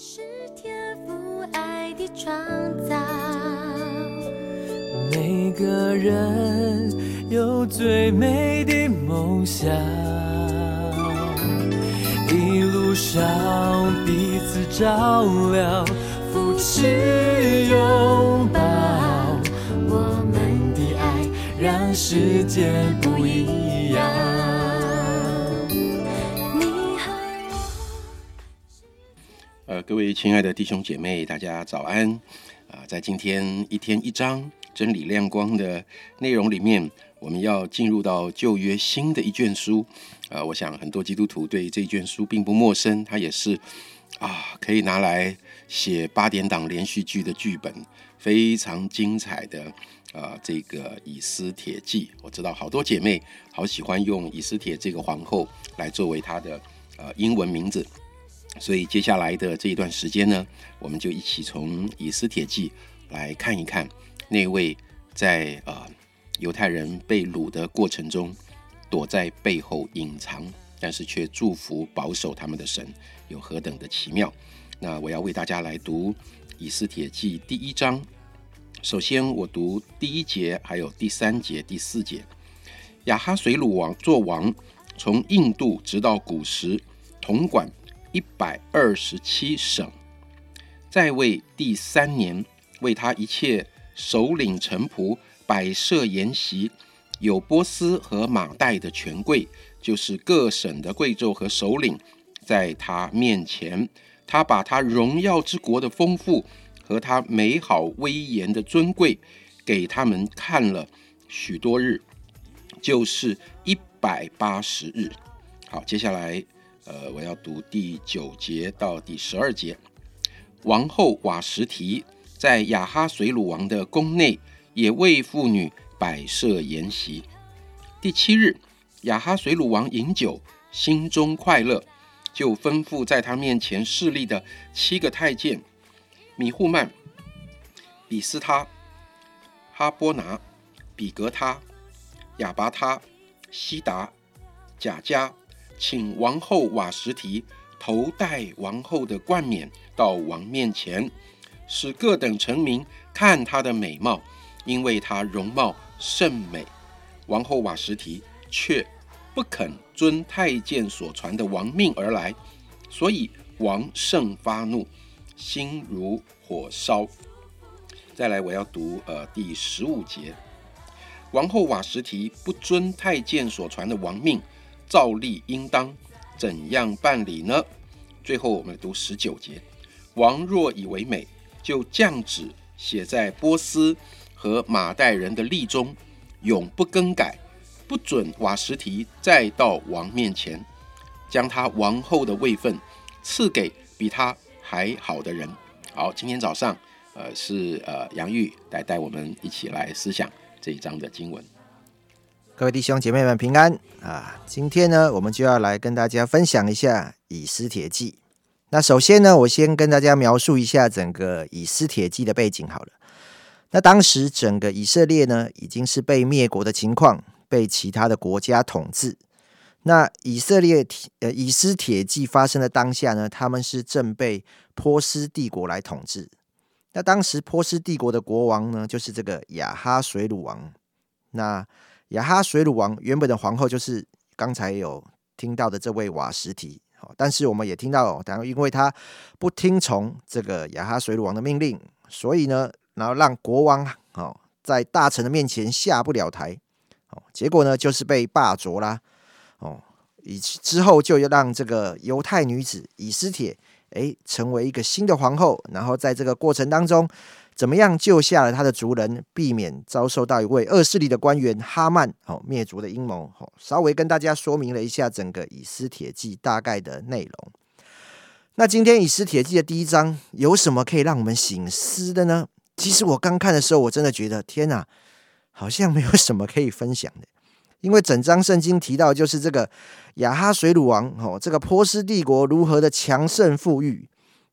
是天赋爱的创造。每个人有最美的梦想，一路上彼此照亮，扶持拥抱。我们的爱让世界不一样。呃，各位亲爱的弟兄姐妹，大家早安！啊、在今天一天一章真理亮光的内容里面，我们要进入到旧约新的一卷书。呃，我想很多基督徒对这一卷书并不陌生，它也是啊，可以拿来写八点档连续剧的剧本，非常精彩的。呃，这个以斯帖记，我知道好多姐妹好喜欢用以斯帖这个皇后来作为她的呃英文名字。所以接下来的这一段时间呢，我们就一起从以斯帖记来看一看那位在呃犹太人被掳的过程中躲在背后隐藏，但是却祝福保守他们的神有何等的奇妙。那我要为大家来读以斯帖记第一章。首先，我读第一节，还有第三节、第四节。亚哈水鲁王做王，从印度直到古时，统管一百二十七省。在位第三年，为他一切首领臣仆摆设筵席，有波斯和马代的权贵，就是各省的贵胄和首领，在他面前，他把他荣耀之国的丰富和他美好威严的尊贵，给他们看了许多日，就是一百八十日。好，接下来，呃，我要读第九节到第十二节。王后瓦什提在亚哈水鲁王的宫内，也为妇女摆设筵席。第七日，亚哈水鲁王饮酒，心中快乐，就吩咐在他面前侍立的七个太监米户曼、比斯他、哈波拿、比格他、亚拔他、西达、贾加，请王后瓦什提头戴王后的冠冕到王面前，使各等臣民看她的美貌，因为她容貌甚美。王后瓦什提却不肯遵太监所传的王命而来，所以王甚发怒，心如火烧。再来，我要读呃第十五节。王后瓦什提不遵太监所传的王命，照例应当怎样办理呢？最后我们读十九节。王若以为美，就降旨写在波斯和马代人的例中，永不更改，不准瓦什提再到王面前，将他王后的位分赐给比他还好的人。好，今天早上，呃，是呃杨玉来带我们一起来思想这一章的经文。各位弟兄姐妹们平安啊！今天呢，我们就要来跟大家分享一下以斯帖记。那首先呢，我先跟大家描述一下整个以斯帖记的背景好了。那当时整个以色列呢，已经是被灭国的情况，被其他的国家统治。那以色列呃以斯帖记发生的当下呢，他们是正被波斯帝国来统治。那当时波斯帝国的国王呢，就是这个亚哈水鲁王。那亚哈水鲁王原本的皇后就是刚才有听到的这位瓦什提，但是我们也听到，然后因为他不听从这个亚哈水鲁王的命令，所以呢，然后让国王哦在大臣的面前下不了台，哦，结果呢就是被罢黜啦，哦，以之后就要让这个犹太女子以斯帖，诶成为一个新的皇后，然后在这个过程当中。怎么样救下了他的族人，避免遭受到一位恶势力的官员哈曼哦灭族的阴谋？哦，稍微跟大家说明了一下整个以斯帖记大概的内容。那今天以斯帖记的第一章有什么可以让我们醒思的呢？其实我刚看的时候，我真的觉得天哪，好像没有什么可以分享的，因为整章圣经提到就是这个亚哈水鲁王哦，这个波斯帝国如何的强盛富裕。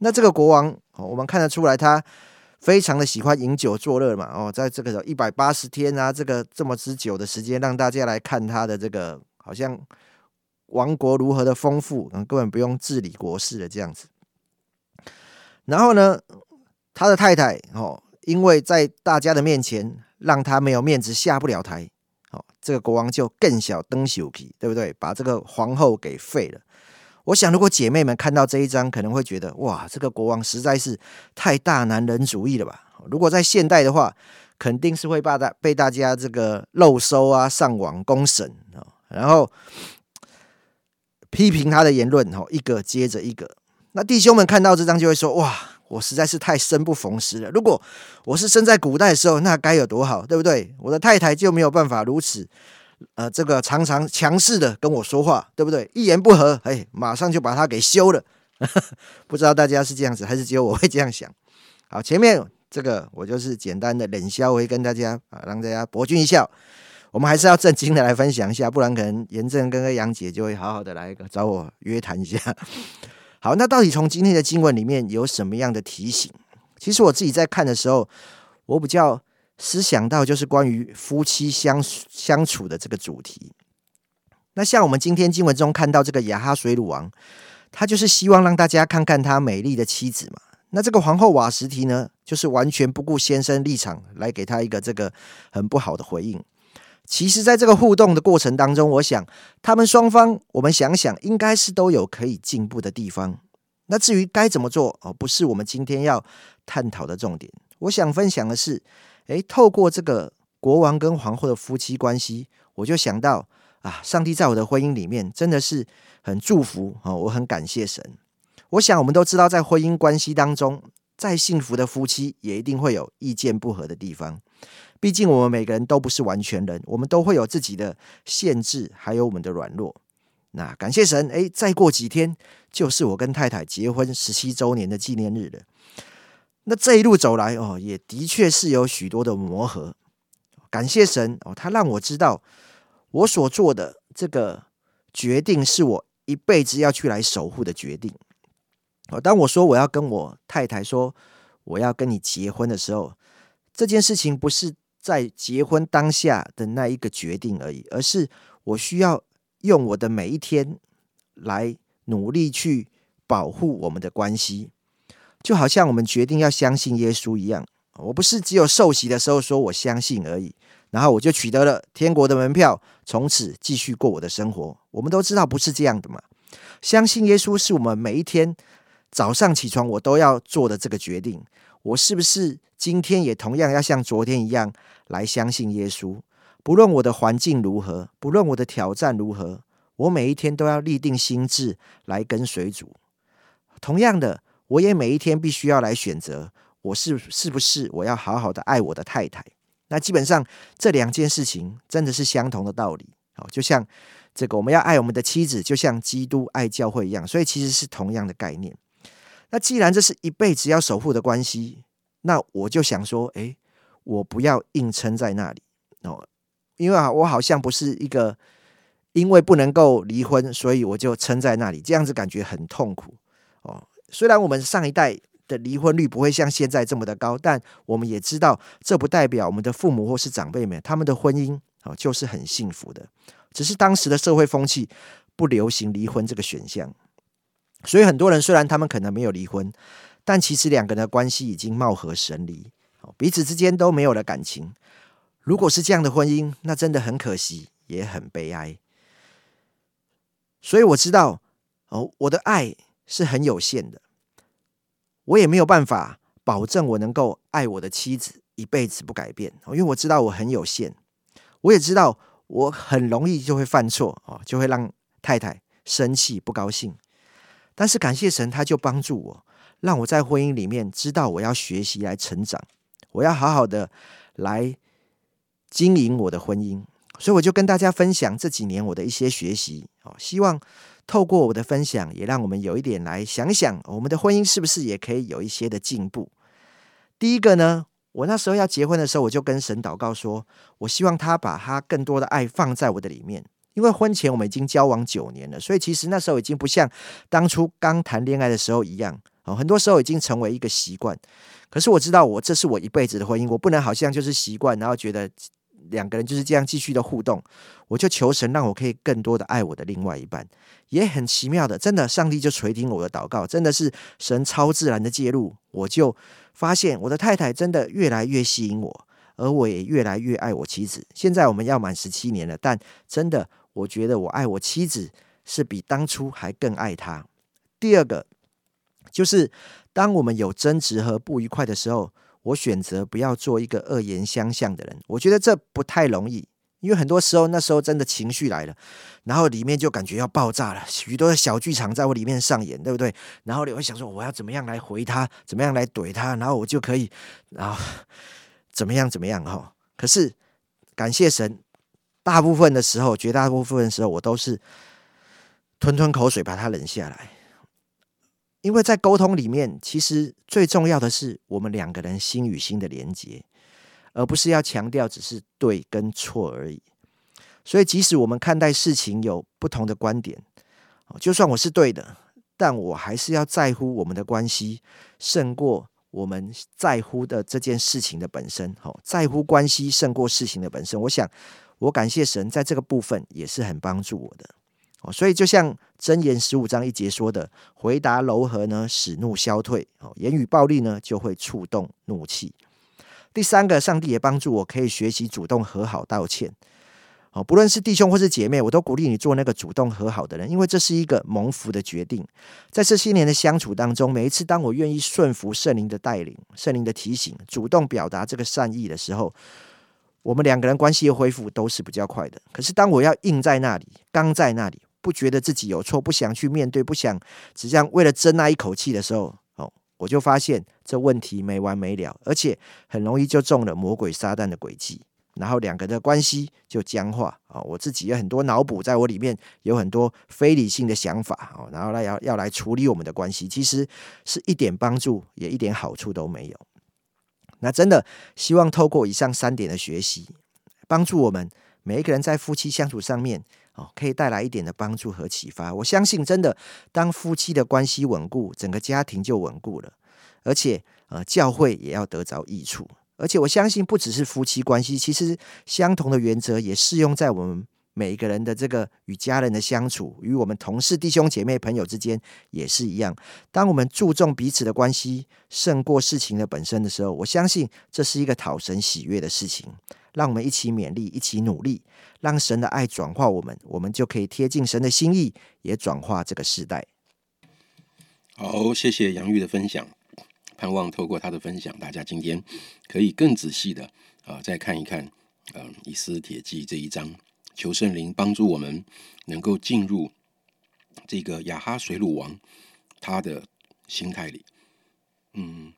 那这个国王哦，我们看得出来他。非常的喜欢饮酒作乐嘛，哦，在这个一百八十天啊，这个这么之久的时间，让大家来看他的这个好像王国如何的丰富，嗯，根本不用治理国事的这样子。然后呢，他的太太哦，因为在大家的面前让他没有面子下不了台，哦，这个国王就更小登朽皮，对不对？把这个皇后给废了。我想，如果姐妹们看到这一章，可能会觉得哇，这个国王实在是太大男人主义了吧？如果在现代的话，肯定是会把大被大家这个漏收啊，上网公审，然后批评他的言论哈，一个接着一个。那弟兄们看到这张就会说哇，我实在是太生不逢时了。如果我是生在古代的时候，那该有多好，对不对？我的太太就没有办法如此。呃，这个常常强势的跟我说话，对不对？一言不合，哎，马上就把他给休了。不知道大家是这样子，还是只有我会这样想？好，前面这个我就是简单的冷笑，会跟大家啊，让大家博君一笑。我们还是要正经的来分享一下，不然可能严正跟杨姐就会好好的来找我约谈一下。好，那到底从今天的经文里面有什么样的提醒？其实我自己在看的时候，我比较。思想到就是关于夫妻相相处的这个主题。那像我们今天经文中看到这个亚哈水鲁王，他就是希望让大家看看他美丽的妻子嘛。那这个皇后瓦什提呢，就是完全不顾先生立场来给他一个这个很不好的回应。其实，在这个互动的过程当中，我想他们双方，我们想想，应该是都有可以进步的地方。那至于该怎么做哦，不是我们今天要探讨的重点。我想分享的是。诶，透过这个国王跟皇后的夫妻关系，我就想到啊，上帝在我的婚姻里面真的是很祝福啊，我很感谢神。我想我们都知道，在婚姻关系当中，再幸福的夫妻也一定会有意见不合的地方。毕竟我们每个人都不是完全人，我们都会有自己的限制，还有我们的软弱。那感谢神，诶，再过几天就是我跟太太结婚十七周年的纪念日了。那这一路走来哦，也的确是有许多的磨合。感谢神哦，他让我知道我所做的这个决定是我一辈子要去来守护的决定。哦，当我说我要跟我太太说我要跟你结婚的时候，这件事情不是在结婚当下的那一个决定而已，而是我需要用我的每一天来努力去保护我们的关系。就好像我们决定要相信耶稣一样，我不是只有受洗的时候说我相信而已，然后我就取得了天国的门票，从此继续过我的生活。我们都知道不是这样的嘛。相信耶稣是我们每一天早上起床我都要做的这个决定。我是不是今天也同样要像昨天一样来相信耶稣？不论我的环境如何，不论我的挑战如何，我每一天都要立定心智来跟随主。同样的。我也每一天必须要来选择，我是是不是我要好好的爱我的太太？那基本上这两件事情真的是相同的道理。好，就像这个我们要爱我们的妻子，就像基督爱教会一样，所以其实是同样的概念。那既然这是一辈子要守护的关系，那我就想说，诶，我不要硬撑在那里哦，因为啊，我好像不是一个因为不能够离婚，所以我就撑在那里，这样子感觉很痛苦。虽然我们上一代的离婚率不会像现在这么的高，但我们也知道，这不代表我们的父母或是长辈们他们的婚姻啊就是很幸福的。只是当时的社会风气不流行离婚这个选项，所以很多人虽然他们可能没有离婚，但其实两个人的关系已经貌合神离，彼此之间都没有了感情。如果是这样的婚姻，那真的很可惜，也很悲哀。所以我知道哦，我的爱。是很有限的，我也没有办法保证我能够爱我的妻子一辈子不改变，因为我知道我很有限，我也知道我很容易就会犯错哦，就会让太太生气不高兴。但是感谢神，他就帮助我，让我在婚姻里面知道我要学习来成长，我要好好的来经营我的婚姻。所以我就跟大家分享这几年我的一些学习哦，希望。透过我的分享，也让我们有一点来想想，我们的婚姻是不是也可以有一些的进步。第一个呢，我那时候要结婚的时候，我就跟神祷告说，我希望他把他更多的爱放在我的里面。因为婚前我们已经交往九年了，所以其实那时候已经不像当初刚谈恋爱的时候一样哦，很多时候已经成为一个习惯。可是我知道，我这是我一辈子的婚姻，我不能好像就是习惯，然后觉得两个人就是这样继续的互动，我就求神让我可以更多的爱我的另外一半，也很奇妙的，真的，上帝就垂听我的祷告，真的是神超自然的介入，我就发现我的太太真的越来越吸引我，而我也越来越爱我妻子。现在我们要满十七年了，但真的，我觉得我爱我妻子是比当初还更爱她。第二个就是当我们有争执和不愉快的时候。我选择不要做一个恶言相向的人，我觉得这不太容易，因为很多时候那时候真的情绪来了，然后里面就感觉要爆炸了，许多的小剧场在我里面上演，对不对？然后你会想说，我要怎么样来回他，怎么样来怼他，然后我就可以，然后怎么样怎么样哈？可是感谢神，大部分的时候，绝大部分的时候，我都是吞吞口水把它忍下来。因为在沟通里面，其实最重要的是我们两个人心与心的连接，而不是要强调只是对跟错而已。所以，即使我们看待事情有不同的观点，就算我是对的，但我还是要在乎我们的关系，胜过我们在乎的这件事情的本身。好，在乎关系胜过事情的本身。我想，我感谢神在这个部分也是很帮助我的。哦，所以就像箴言十五章一节说的，回答柔和呢，使怒消退；哦，言语暴力呢，就会触动怒气。第三个，上帝也帮助我可以学习主动和好道歉。哦，不论是弟兄或是姐妹，我都鼓励你做那个主动和好的人，因为这是一个蒙福的决定。在这些年的相处当中，每一次当我愿意顺服圣灵的带领、圣灵的提醒，主动表达这个善意的时候，我们两个人关系的恢复都是比较快的。可是当我要硬在那里、刚在那里，不觉得自己有错，不想去面对，不想只这样为了争那一口气的时候，哦，我就发现这问题没完没了，而且很容易就中了魔鬼撒旦的诡计，然后两个的关系就僵化啊。我自己有很多脑补，在我里面有很多非理性的想法哦，然后来要要来处理我们的关系，其实是一点帮助也一点好处都没有。那真的希望透过以上三点的学习，帮助我们每一个人在夫妻相处上面。可以带来一点的帮助和启发。我相信，真的，当夫妻的关系稳固，整个家庭就稳固了，而且，呃，教会也要得着益处。而且，我相信，不只是夫妻关系，其实相同的原则也适用在我们每一个人的这个与家人的相处，与我们同事、弟兄姐妹、朋友之间也是一样。当我们注重彼此的关系胜过事情的本身的时候，我相信这是一个讨神喜悦的事情。让我们一起勉励，一起努力，让神的爱转化我们，我们就可以贴近神的心意，也转化这个时代。好，谢谢杨玉的分享，盼望透过他的分享，大家今天可以更仔细的啊，再看一看，嗯，以斯帖记这一章，求圣灵帮助我们能够进入这个亚哈水鲁王他的心态里，嗯，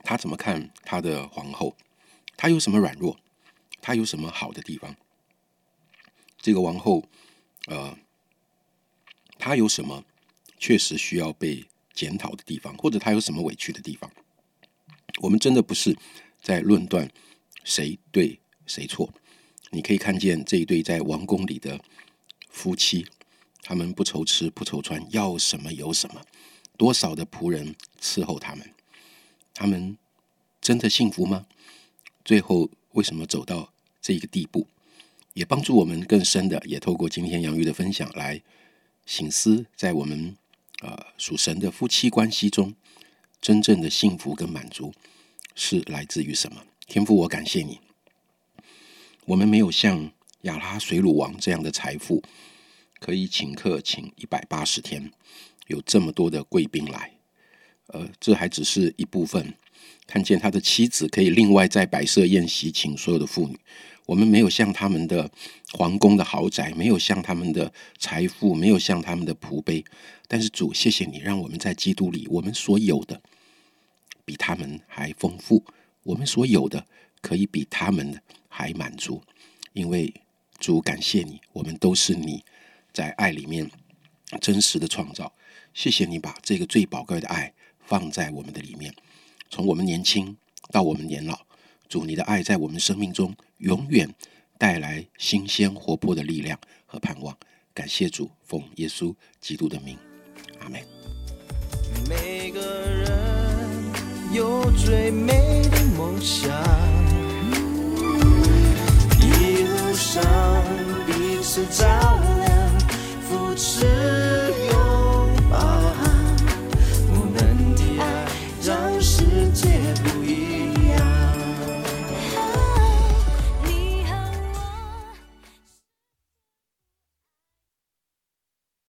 他怎么看他的皇后？他有什么软弱？他有什么好的地方？这个王后，呃，他有什么确实需要被检讨的地方，或者他有什么委屈的地方？我们真的不是在论断谁对谁错。你可以看见这一对在王宫里的夫妻，他们不愁吃不愁穿，要什么有什么，多少的仆人伺候他们，他们真的幸福吗？最后为什么走到这一个地步，也帮助我们更深的，也透过今天杨玉的分享来醒思，在我们啊属神的夫妻关系中，真正的幸福跟满足是来自于什么？天父，我感谢你，我们没有像亚拉水鲁王这样的财富，可以请客请一百八十天，有这么多的贵宾来，呃，这还只是一部分。看见他的妻子可以另外在摆设宴席，请所有的妇女。我们没有像他们的皇宫的豪宅，没有像他们的财富，没有像他们的仆卑。但是主，谢谢你，让我们在基督里，我们所有的比他们还丰富，我们所有的可以比他们还满足。因为主，感谢你，我们都是你在爱里面真实的创造。谢谢你把这个最宝贵的爱放在我们的里面。从我们年轻到我们年老，主你的爱在我们生命中永远带来新鲜活泼的力量和盼望。感谢主，奉耶稣基督的名，阿门。每个人有最美的梦想，上彼此照